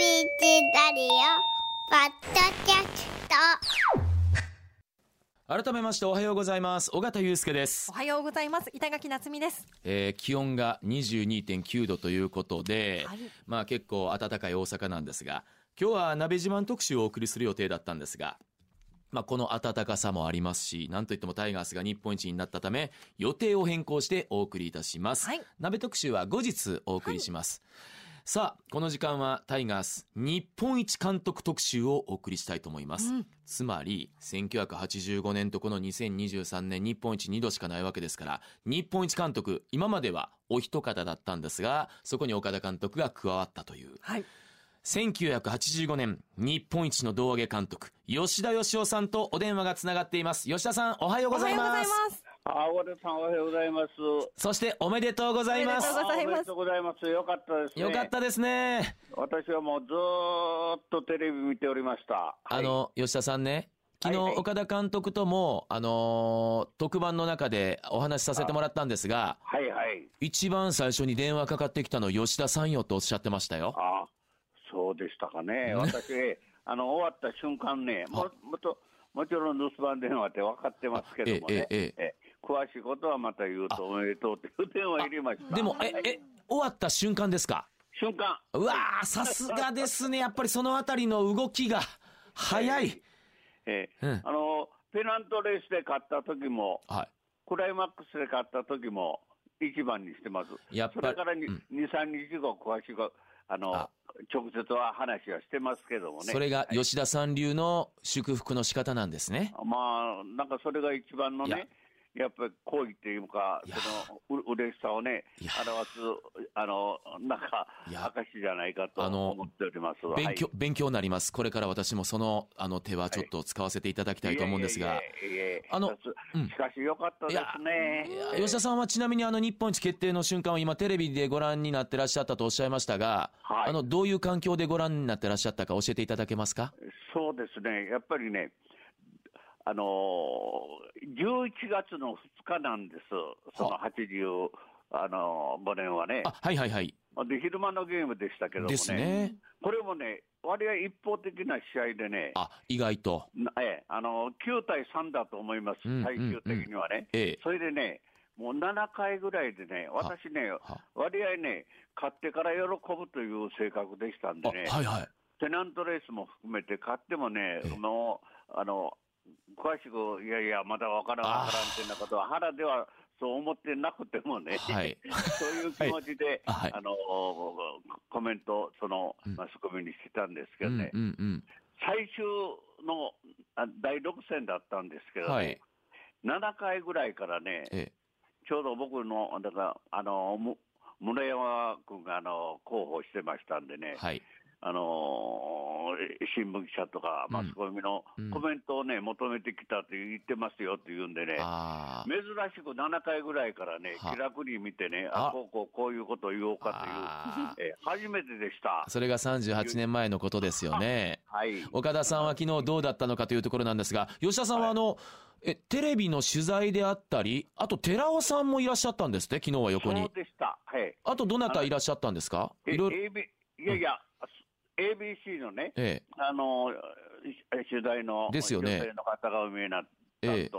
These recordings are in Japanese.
ラディオポッドキャスト。改めましておはようございます。尾形祐介です。お、はようございます。板垣夏美です。えー気温が22.9度ということで、はい。まあ結構暖かい大阪なんですが今日は鍋自慢特集をお送りする予定だったんですがまあ、この暖かさもありますし、なんといってもタイガースが日本一になったため、予定を変更してお送りいたします。はい。鍋特集は後日お送りします。さあ、この時間はタイガース日本一監督特集をお送りしたいと思います。うんつまり、1985年とこの2023年日本一2度しかないわけですから、日本一監督、今まではお一方だったんですが、そこに岡田監督が加わったという。はい1985年日本一の胴上げ監督吉田義雄さんとお電話がつながっています吉田さんおはようございますおはようございます。そしておめでとうございますおめでとうございますあおめでとうございます。よかったですね。よかったですね私はもうずーっとテレビ見ておりました。あの吉田さんね昨日岡田監督ともあのー特番の中でお話しさせてもらったんですがはい、はいはい。一番最初に電話かかってきたの吉田さんよとおっしゃってましたよあ、そうでしたかね。私、あの終わった瞬間ね、ももっともちろん留守番電話って分かってますけどもね。ええええ詳しいことはまた言うとおめでとうという電話入れました。でもええ終わった瞬間ですか？瞬間。うわーさすがですね。やっぱりそのあたりの動きが。早い。ええ。うん。あのペナントレースで勝った時も、はい。クライマックスで勝った時も一番にしてます。やっぱりそれからに、うん。2、3日後、詳しくあのあ。直接は話はしてますけどもね。それが吉田さん流の祝福の仕方なんですね。まあ、なんかそれが一番のね、やっぱり好意っていうかそのう嬉しさをね表す、あの、なんか証じゃないかと思っております。勉強、はい。勉強になります。これから私もその、あの手はちょっと使わせていただきたいと思うんですが。あのしかしうん。しかしよかったですね。吉田さんはちなみにあの日本一決定の瞬間を今テレビでご覧になってらっしゃったとおっしゃいましたが、はい。あのどういう環境でご覧になってらっしゃったか教えていただけますか？そうですね、やっぱりね、あのー、11月の2日なんです、その80、あのー、5年はねあ、はいはいはい。で、昼間のゲームでしたけどもね、ですね。これもね、割合一方的な試合でね、あ、意外と。なええあの9対3だと思います、うん最終的にはね。ええ。それでね、もう7回ぐらいでね、私ね、は割合ね、勝ってから喜ぶという性格でしたんあでね。はいはい。テナントレースも含めて買ってもねええ、もう、あの、詳しく、いやいや、まだわからんわからんってなことは、腹ではそう思ってなくてもね、はい そういう気持ちで、はいあの、コメント、そのうん、マスコミにしてたんですけうんどね、うんうん。最終のあ第6戦だったんですけどね、はい。7回ぐらいからね、えちょうど僕の、だから、あの、む村山君があの候補してましたんでねえ。、はい。あのー新聞記者とかうんマスコミのうんコメントをね、求めてきたって言ってますよって言うんでね、あ珍しく7回ぐらいからね、は気楽に見てね、ああこうこうこういうことを言おうかあという、え初めてでしたあ。。それが38年前のことですよね。はい。岡田さんは昨日どうだったのかというところなんですが、吉田さんはあの、え、テレビの取材であったり、あと寺尾さんもいらっしゃったんですって、昨日は横そうに。でした。はい。あとどなたいらっしゃったんですか？えいろいろ。いやいや、ABC のね、えあのし取材のですよね女性の方がお見えになったと、ええ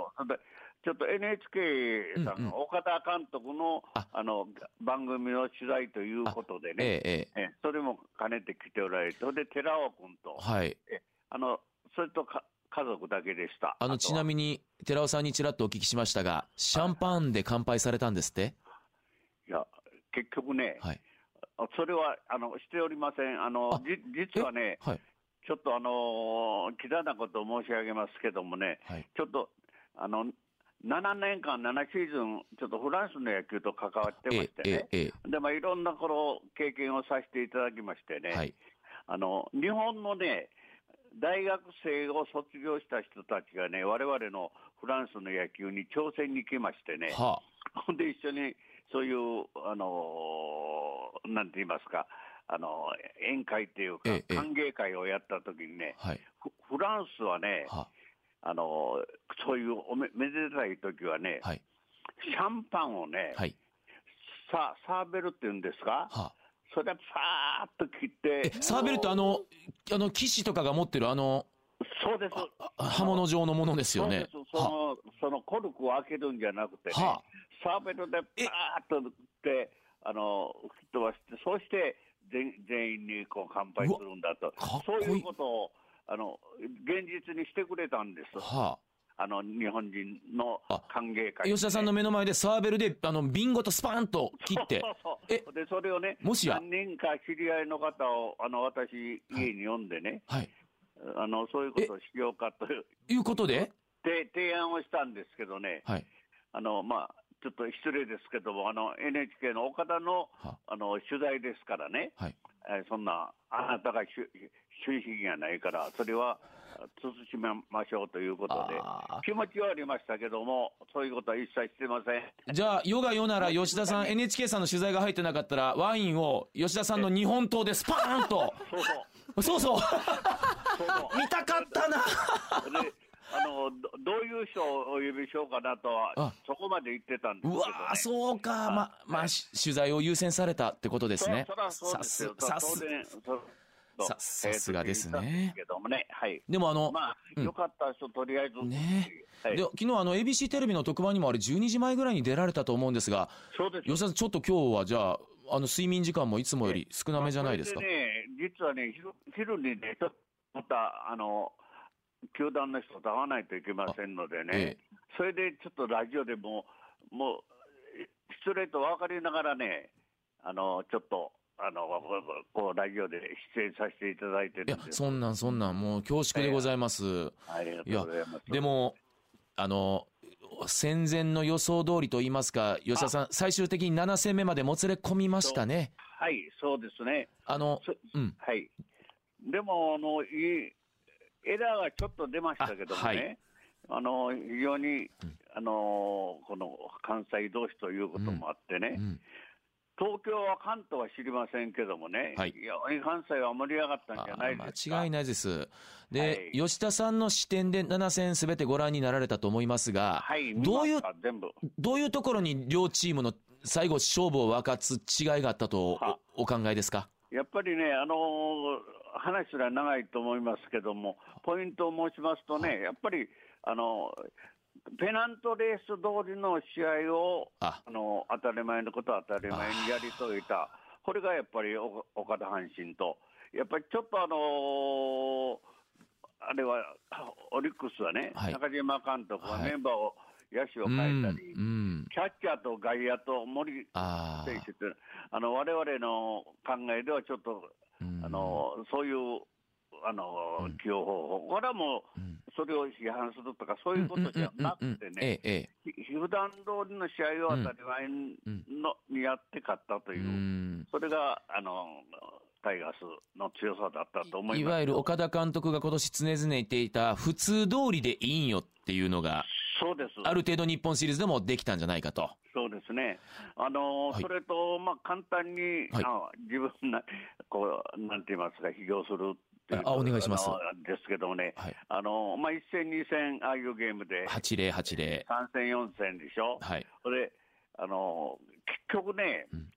ちょっと NHK さん、うんうん岡田監督のああの番組の取材ということでえ。ね、ええ、ええそれも兼ねて来ておられて、それで寺尾君とえ。、はい。あのそれとか家族だけでした。あの、ちなみに。に、寺尾さんにちらっとお聞きしましたが、シャンパンで乾杯されたんですって？いや、結局ね、はい。あそれはあのしておりません。あのあじ実はね、はい。ちょっとあのきざなことを申し上げますけどもね、はい。ちょっと、あの、7年間、7シーズン、ちょっとフランスの野球と関わってまええ、してね、ええ、えでまあ、いろんな頃経験をさせていただきましてね、え。はい。あの日本のね、大学生を卒業した人たちがね、我々のフランスの野球に挑戦に来ましてね、はほんで一緒にそういう、あのなんて言いますか、あの宴会っていうかええええ、歓迎会をやった時にね、あ。はい。フフランスはね、はあのそういうおめめでたい時はね、はい。シャンパンをね、はい。さサーベルっていうんですか、はそれでパーッと切ってえ、サーベルってあの、あの、騎士とかが持ってるあの、そうです。あ刃物状のものですよね。そのそのコルクを開けるんじゃなくてね、は。サーベルでパーッと打って、あの吹き飛ばして、そして全全員にこう乾杯するんだと。そういうことをあの現実にしてくれたんです、は。あの日本人のあ。歓迎あ。会、吉田さんの目の前でサーベルで、あの、瓶ごとスパーンと切って。そ、うそうえそう。でそれをね、もしや。何人か知り合いの方をあの私、家に呼んでね、はい。あの、そういうことをしようかという。いうことで、て提案をしたんですけどね、はい。あのまあ、ちょっと失礼ですけども、あの NHK の岡田のは。あの取材ですからね、はい。えーそんな、あなたが主主意識がないから、それは慎めましょうということで気持ちはありましたけども、そういうことは一切してません。じゃあ、世が世なら吉田さん、NHK さんの取材が入ってなかったら、ワインを吉田さんの日本刀でスパーンと、そうそうそう。見たかったな。であのどどういう人をお呼びしようかなとあ。は、そこまで言ってたんですけど、ね、うわー、そうか。ま、まあ、し取材を優先されたってことですね。さす、さす。当然そうささすがですね。えーと言ったんですけどもね、はい。でもあの、まあ、うん。よかった人、とりあえず。ね。はい。で、昨日あの ABC テレビの特番にもあれ12時前ぐらいに出られたと思うんですが、そうです吉田さん、ちょっと今日はじゃあ、あの睡眠時間もいつもより少なめじゃないですか？そ。れでね、実はね、昼昼にね、ちょっとまた、あの、球団の人と会わないといけませんのでね、えそれでちょっとラジオでも、もう、失礼と分かりながらね、あの、ちょっと、あの、こう、ラジオで出演させていただいてるんいや。そんなんそんなん、もう恐縮でございます。ありがとうございます。でも、あの、戦前の予想通りと言いますか、吉田さん、最終的に7戦目までもつれ込みましたね。はい、そうですね。あの、そうん。はい。でも、あの、いいエラーがちょっと出ましたけどもね、あ,、の、非常に、あの、この関西同士ということもあってね、うん東京は関東は知りませんけどもね、はいや関西は盛り上がったんじゃないですか。あ間違いないです。で、はい吉田さんの視点で7戦すべてご覧になられたと思いますが、はい、どういう。どういうところに両チームの最後勝負を分かつ違いがあったとはおお考えですか？やっぱりね、あの話すら長いと思いますけども、ポイントを申しますとね、やっぱり、あのペナントレース通りの試合をあ。あの当たり前のことは当たり前にやり遂げた、これがやっぱりお岡田阪神と、やっぱりちょっとあのあれはオリックスはね、はい。中島監督ははい。メンバーを、野手をうん、変えたり、うん。キャッチャーと外野と森あ選手って、あの我々の考えではちょっと、あ、あのそういうあのうん。起用方法、これはもう、うんそれを批判するとか、そういうことじゃなくてね、普段通りの試合を当たり前の、にやって勝ったと。いう、それがあのタイガースの強さだったと思います。わゆる岡田監督が今年常々言っていた普通通りでいいんよっていうのがそうです。ある程度日本シリーズでもできたんじゃないかと。そうですね。あのはいそれと、まあ、簡単に、はいあ自分な、こう、なんて言いますか、批評するあお願いしますですけどもね、はい。あのまあ、1戦、2戦、ああいうゲームで、80、80。3戦、4戦でしょ？はい。それで、あの結局ね、うん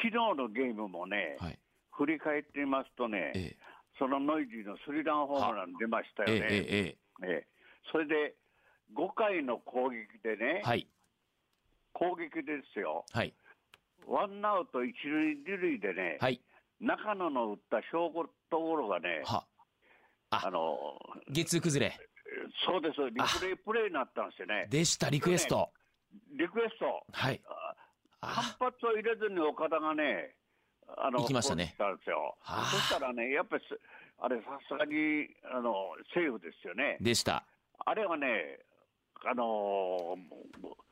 昨日のゲームもね、はい。振り返ってみますとね、ええ。そのノイジーのスリランホームラン出ましたええ、よね。ええ、えええそれで、5回の攻撃でね、え。はい。攻撃ですよ。はい。ワンアウト一塁二塁でね、はい。中野の打った勝負ところがね、は。ああの月崩れ。そうです、リプレイプレイになったんですよね、でした、リクエスト。リクエスト、はい。反あ発を入れずに岡田がね、あの行きましたねたんですよはあそしたらね、やっぱりすあれ、さすがにあのセーフですよね、でした。あれはね、あのー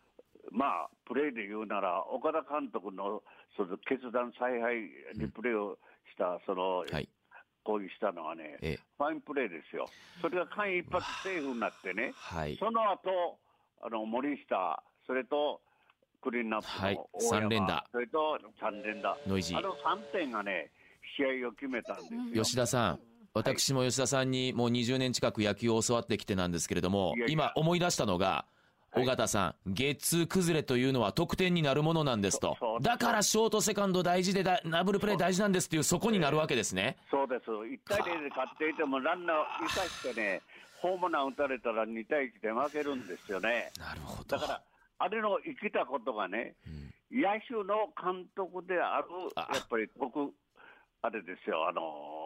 まあ、プレーで言うなら、岡田監督のその決断、采配、リプレーをした、その、はい。攻撃したのはね、ええ。ファインプレーですよ。それが間一髪セーフになってね、はい。その後、あの森下、それとクリーンナップはいの大山、三連打それと三連打、ノイジーあの3点がね、試合を決めたんですよ。吉田さん、私も吉田さんにもう20年近く野球を教わってきてなんですけれどもいや、いや今思い出したのが、尾形さん、ゲッツー崩れというのは得点になるものなんですと。だからショートセカンド大事でだ、ダブルプレー大事なんですっていう、そこになるわけですね。そうです、1対0で勝っていても、ランナー生かしてね、ホームラン打たれたら2対1で負けるんですよね。なるほど。だから、あれの生きたことがね、野手の監督である、あやっぱり僕、あれですよ、あの、きき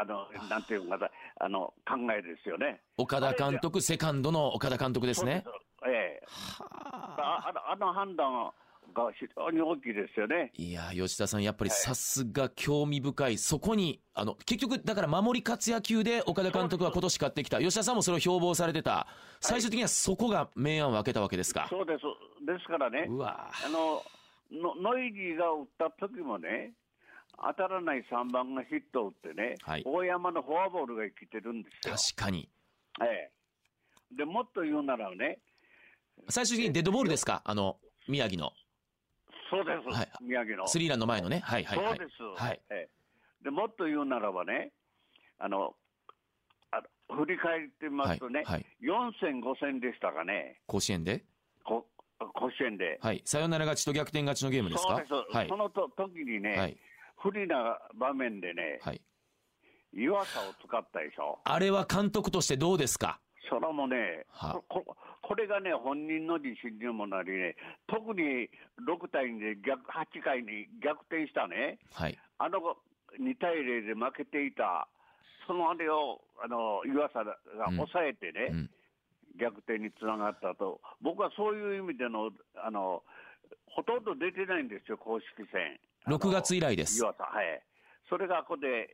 あのなんていうのかな、あの考えですよね。岡田監督、セカンドの岡田監督ですね。すええああのあの判断が非常に大きいですよね。いや、吉田さん、やっぱりさすが興味深い、そこに、あの、結局、だから守り勝つ野球で岡田監督は今年勝ってきた。吉田さんもそれを標榜されてた。最終的にはそこが明暗を分けたわけですか。そうです。ですからね、うわあののノイジーが打った時もね、当たらない3番がヒットを打ってね、はい大山のフォアボールが生きてるんですよ。確かに。ええ、でもっと言うならね、最終的にデッドボールですか？あの、宮城の。そうです、はい宮城の。スリーランの前のね。はいはいはい。そうです、はい。ええ、でもっと言うならばね、あのあ振り返ってみますとね、はいはい4戦、5戦でしたかね、甲子園で？こ甲子園で。はい。サヨナラ勝ちと逆転勝ちのゲームですか？そうです、はいそ。のと時にね、はい。不利な場面でね、はい。岩さを使ったでしょ。あれは監督としてどうですか？それもね、はこここれがね、本人の自信にもなりね、特に6対2で逆8回に逆転したね、はい。あの2対0で負けていた、そのあれをあの湯浅が抑えてね、うん。逆転につながったと、僕はそういう意味でのあの、ほとんど出てないんですよ、公式戦。あの6月以来です。はい。それがここで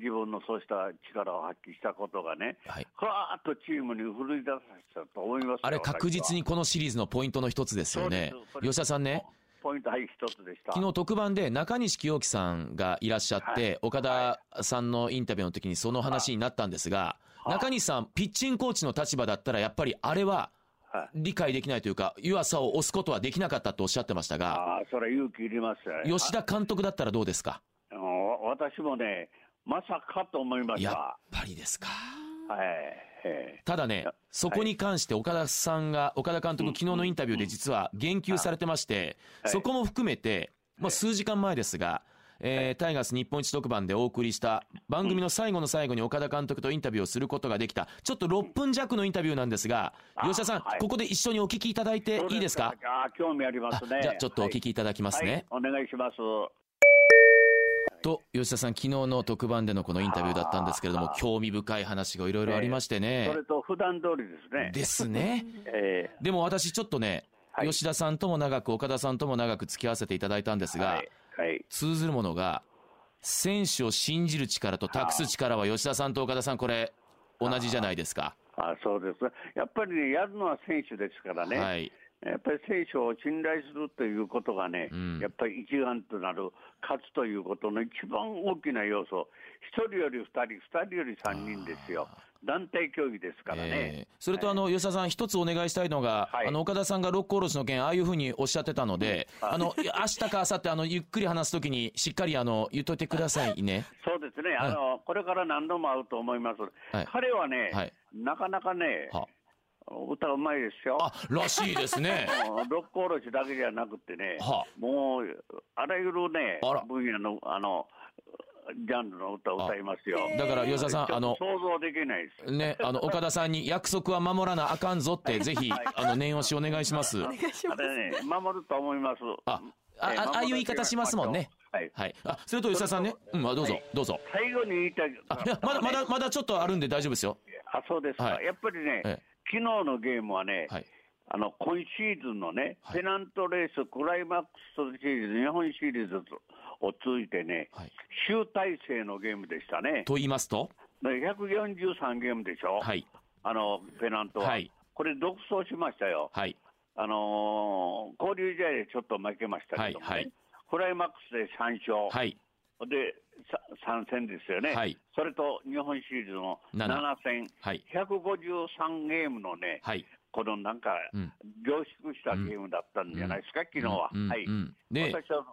自分のそうした力を発揮したことがね、はい。ふわーっとチームに奮い出させたと思いますよ。あれ確実にこのシリーズのポイントの一つですよね。吉田さんね、ポイント、はい、一つでした。昨日特番で中西清樹さんがいらっしゃって、はい。岡田さんのインタビューの時にその話になったんですが、はい。中西さん、ピッチングコーチの立場だったら、やっぱりあれははい理解できないというか、湯浅を押すことはできなかったとおっしゃってましたが、ああ、それ勇気いりますよね。吉田監督だったらどうですか？私もね、まさかと思いまし。やったぱりですか。はい。えただね、そこに関して岡田さんが、岡田監督、昨日のインタビューで実は言及されてまして、はいそこも含めて、まあ、数時間前ですが、えータイガース日本一特番でお送りした番組の最後の最後に岡田監督とインタビューをすることができた、ちょっと6分弱のインタビューなんですが、あ吉田さん、はいここで一緒にお聞きいただいてえいいですか？ああ、興味ありますね。あじゃあちょっとお聞きいただきますね。はい、お願いします。と、吉田さん、昨日の特番でのこのインタビューだったんですけれども、興味深い話がいろいろありましてねそ。れと普段通りですね。ですね。えでも私ちょっとね、はい吉田さんとも長く、岡田さんとも長く付き合わせていただいたんですが、ーはい。はい。通ずるものが、選手を信じる力と託す力は吉田さんと岡田さん、これ、同じじゃないですか。あそうです。やっぱりね、やるのは選手ですからね。はい。やっぱり選手を信頼するということがね、うん。やっぱり一丸となる、勝つということの一番大きな要素、1人より2人、2人より3人ですよ、団体競技ですからね。えーそれとあの、吉田さん、一つお願いしたいのが、はい。あの、岡田さんが六甲おろしの件、ああいうふうにおっしゃってたので、あの、いや明日か明後日、あの、ゆっくり話すときに、しっかりあの、言っといてくださいね。そうですね、あのこれから何度も会うと思います、はい。彼はね、はい。なかなかね、は歌うまいですよ。あ、らしいですね。六甲おろしだけじゃなくてね、はもうあらゆるね分野のあのジャンルの歌を歌いますよ。だから吉田さんあの想像できないです。ね、あの、岡田さんに約束は守らなあかんぞって、ぜひ、あの、念押しお願いします。お願いします。あれね、守ると思います。ああえーあああいう言い方しますもんね。はい。はい。あ、それと吉田さんね。うん、あどうぞ、どうぞ。最後に言いたい。あ、いや、まだ、まだ、まだちょっとあるんで大丈夫ですよ。あ、そうですか。はいやっぱりね、ええ昨日のゲームはね、はい。あの今シーズンのね、はいペナントレース、クライマックスシリーズ、日本シリーズを通じてね、はい。集大成のゲームでしたね。と言いますと？で143ゲームでしょ、はい。あのペナントは、はいこれ、独走しましたよ、はい。あのー交流試合でちょっと負けましたけどもね、はいはいクライマックスで3勝、はい。でさ3戦ですよね、はい。それと日本シリーズの7 7戦、はい。153ゲームのね、はい。このなんか、うん。凝縮したゲームだったんじゃないですか、昨日は。うん。はい、うん。で、私は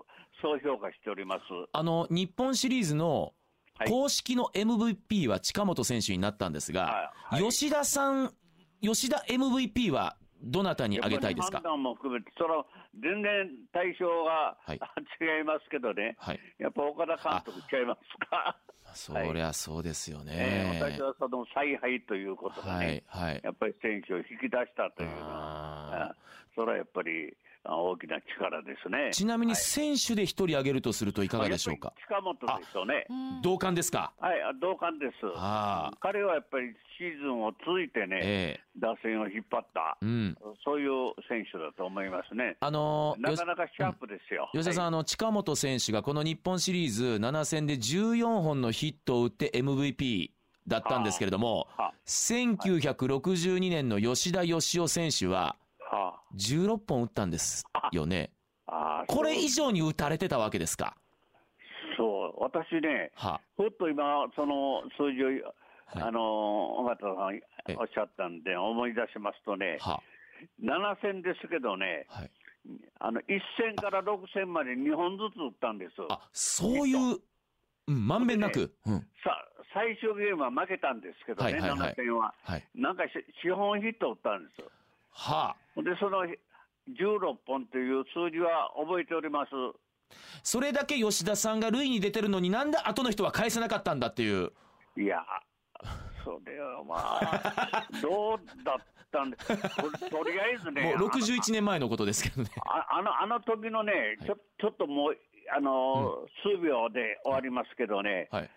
そう評価しております。あの、日本シリーズのはい。公式の MVP は近本選手になったんですが、はい。はい。吉田さん吉田 MVP はどなたに挙げたいですか？判断も含めて、その全然対象が、はい。違いますけどね、はい。やっぱ岡田監督違いますか、そりゃそうですよえね。ー私はその采配ということがね、はい、はい。やっぱり選手を引き出したというのは、ああそれはやっぱりあ大きな力ですね。ーちなみに選手で一人挙げるとするといかがでしょうか？近本でしょうね。同感ですか？はい、あ同感です。彼はやっぱりシーズンを続いてね、ええ打線を引っ張った、うん。そういう選手だと思いますね。あのーよなかなかシャープですよ。吉田さん、はいあの近本選手がこの日本シリーズ7戦で14本のヒットを打って MVP だったんですけれども、は1962年の吉田義雄選手はは16本打ったんですよね。これ以上に打たれてたわけですか？そう、私ね、はふっと今、その数字を、はいあの尾形さえんおっしゃったんで、思い出しますとね、は7戦ですけどね、はい。あの1戦から6戦まで2本ずつ打ったんです。あ、そういう、うん、まんべんなく。うん。さ最終ゲームは負けたんですけどね、はいはいはい7戦は。はい。なんかし4本ヒット打ったんです。はあ。で、その16本という数字は覚えております。それだけ吉田さんが塁に出てるのになんで後の人は返せなかったんだっていう。いや、それはまあ、どうだったんで、ととりあえずね、もう61年前のことですけどね。ああのあの時のね、ちょちょっともう、あの数秒で終わりますけどね、はい。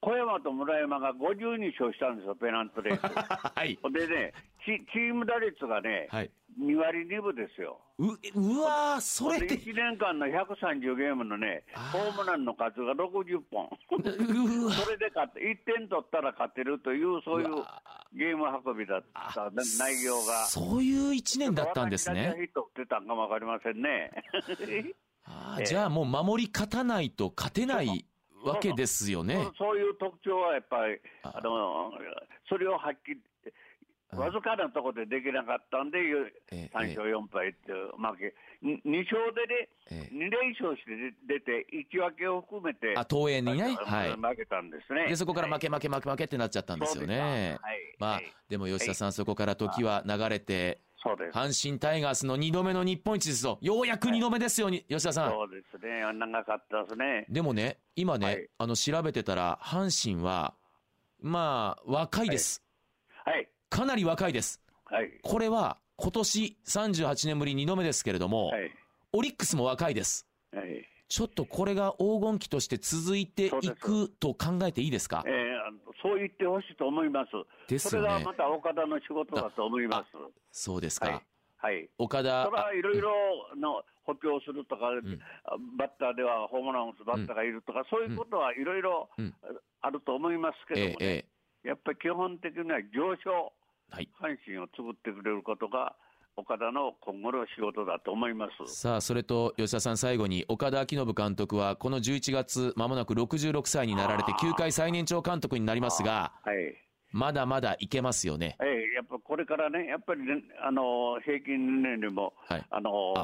小山と村山が52勝したんですよ、ペナントレース。はい。でね、チチーム打率がね、はい。2割2分ですよ。う、うわー、それっでて、1年間の130ゲームのね、ホームランの数が60本。それで勝って、1点取ったら勝てるという、そういうゲーム運びだった内容が。そういう一年だったんです私たちがヒね。ット打ってたんかもわかりませんね。あーじゃあもう守り勝たないと勝てないわけですよね。そう。いう特徴はやっぱり、ああのそれを発揮、わずかなところでできなかったんで、ええ3勝4敗って負け、2勝でね、ええ。2連勝して出て、1分けを含めて、あ、東映にね？あはい。負けたんですね。で、そこから負けはい。負け負け負けってなっちゃったんですよね。はい。まあはい、でも吉田さん、そこから時は流れて、そうです。阪神タイガースの2度目の日本一ですよ。ようやく2度目ですよ、に吉田さん。そうですね。長かったですね。でもね、今ね、はいあの、調べてたら、阪神は、まあ、若いです。はい。かなり若いです。はい。これは、今年38年ぶり2度目ですけれども、はい。オリックスも若いです。はい。ちょっとこれが黄金期として続いていくと考えていいですか？えそう言ってほしいと思います。そですよねれがまた岡田の仕事だと思います。そうですか。はい。はい。岡田それ、はいろいろの補強するとか、んバッターではホームランを打つバッターがいるとか、そういうことはいろいろうんあると思いますけどもね、ええええやっぱり基本的には上昇、はい。阪神を作ってくれることが、岡田の今後の仕事だと思います。さあ、それと吉田さん最後に、岡田彰信監督は、この11月、まもなく66歳になられて、球界最年長監督になりますが、はい。まだまだいけますよね。ええやっぱこれからね、やっぱりね、あの平均年齢も、はいあの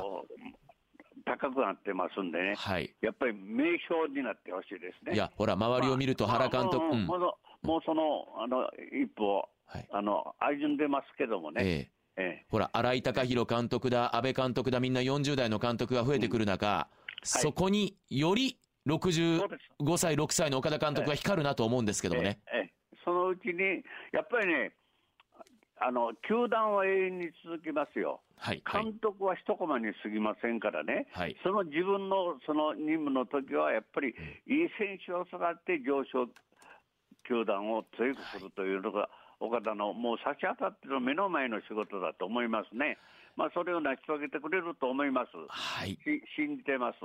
高くなってますんでね、はい。やっぱり名将になってほしいですね。いや、ほら、周りを見ると原監督、うんまあもうそのあの一歩、はいあの歩んでますけどもね、ええええほら、新井貴弘監督だ、安倍監督だ、みんな40代の監督が増えてくる中、そこによりそう65です歳、6歳の岡田監督が光るなと思うんですけどもね。ええええそのうちに、やっぱりね、あの球団は永遠に続きますよ。はい。はい。監督は一コマに過ぎませんからね、はいその自分のその任務の時は、やっぱりいい選手を育って上昇球団を強くするというのが、岡田のもう差し当たってる目の前の仕事だと思いますね、まあ、それを成し遂げてくれると思います、はい。し信じてます。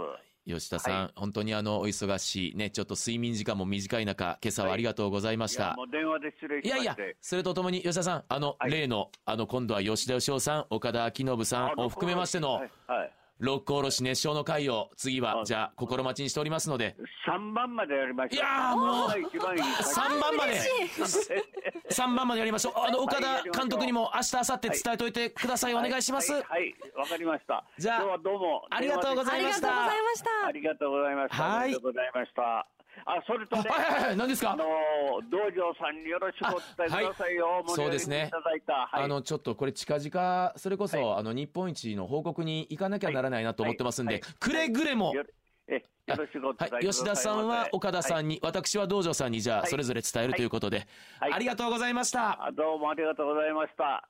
吉田さん、は本当にあの、お忙しい、ね、ちょっと睡眠時間も短い中、今朝はありがとうございました。いやもう電話で失礼いやいやそれとともに吉田さん、あの、はい。例の、あの、今度は吉田義雄さん、岡田彰信さんを含めましてのはい、はい六甲おろし熱唱の会を、次は、はいじゃあ、心待ちにしておりますので、3番までやりました。いやーもう一番いい3番まで、3番までやりましょう。あの、岡田監督にも明日、明後日伝えといてください。お願いします。はい、はいわ、かりました。じゃあ今日はどうも。ありがとうございましたありがとうございましたありがとうございました。はいありがとうございました。あ、それとね、はいはいはい、何ですか？あの道場さんによろしくお伝えくださいよ、盛り上げていただいた。はい。あの、ちょっとこれ近々、それこそ、はあの、日本一の報告に行かなきゃならないなと思ってますんで、はい。くれぐれも、よえよろしくお伝えくださいはい、吉田さんは岡田さんに、私は道場さんに、じゃあ、はい。それぞれ伝えるということで、はい。ありがとうございました。あどうもありがとうございました。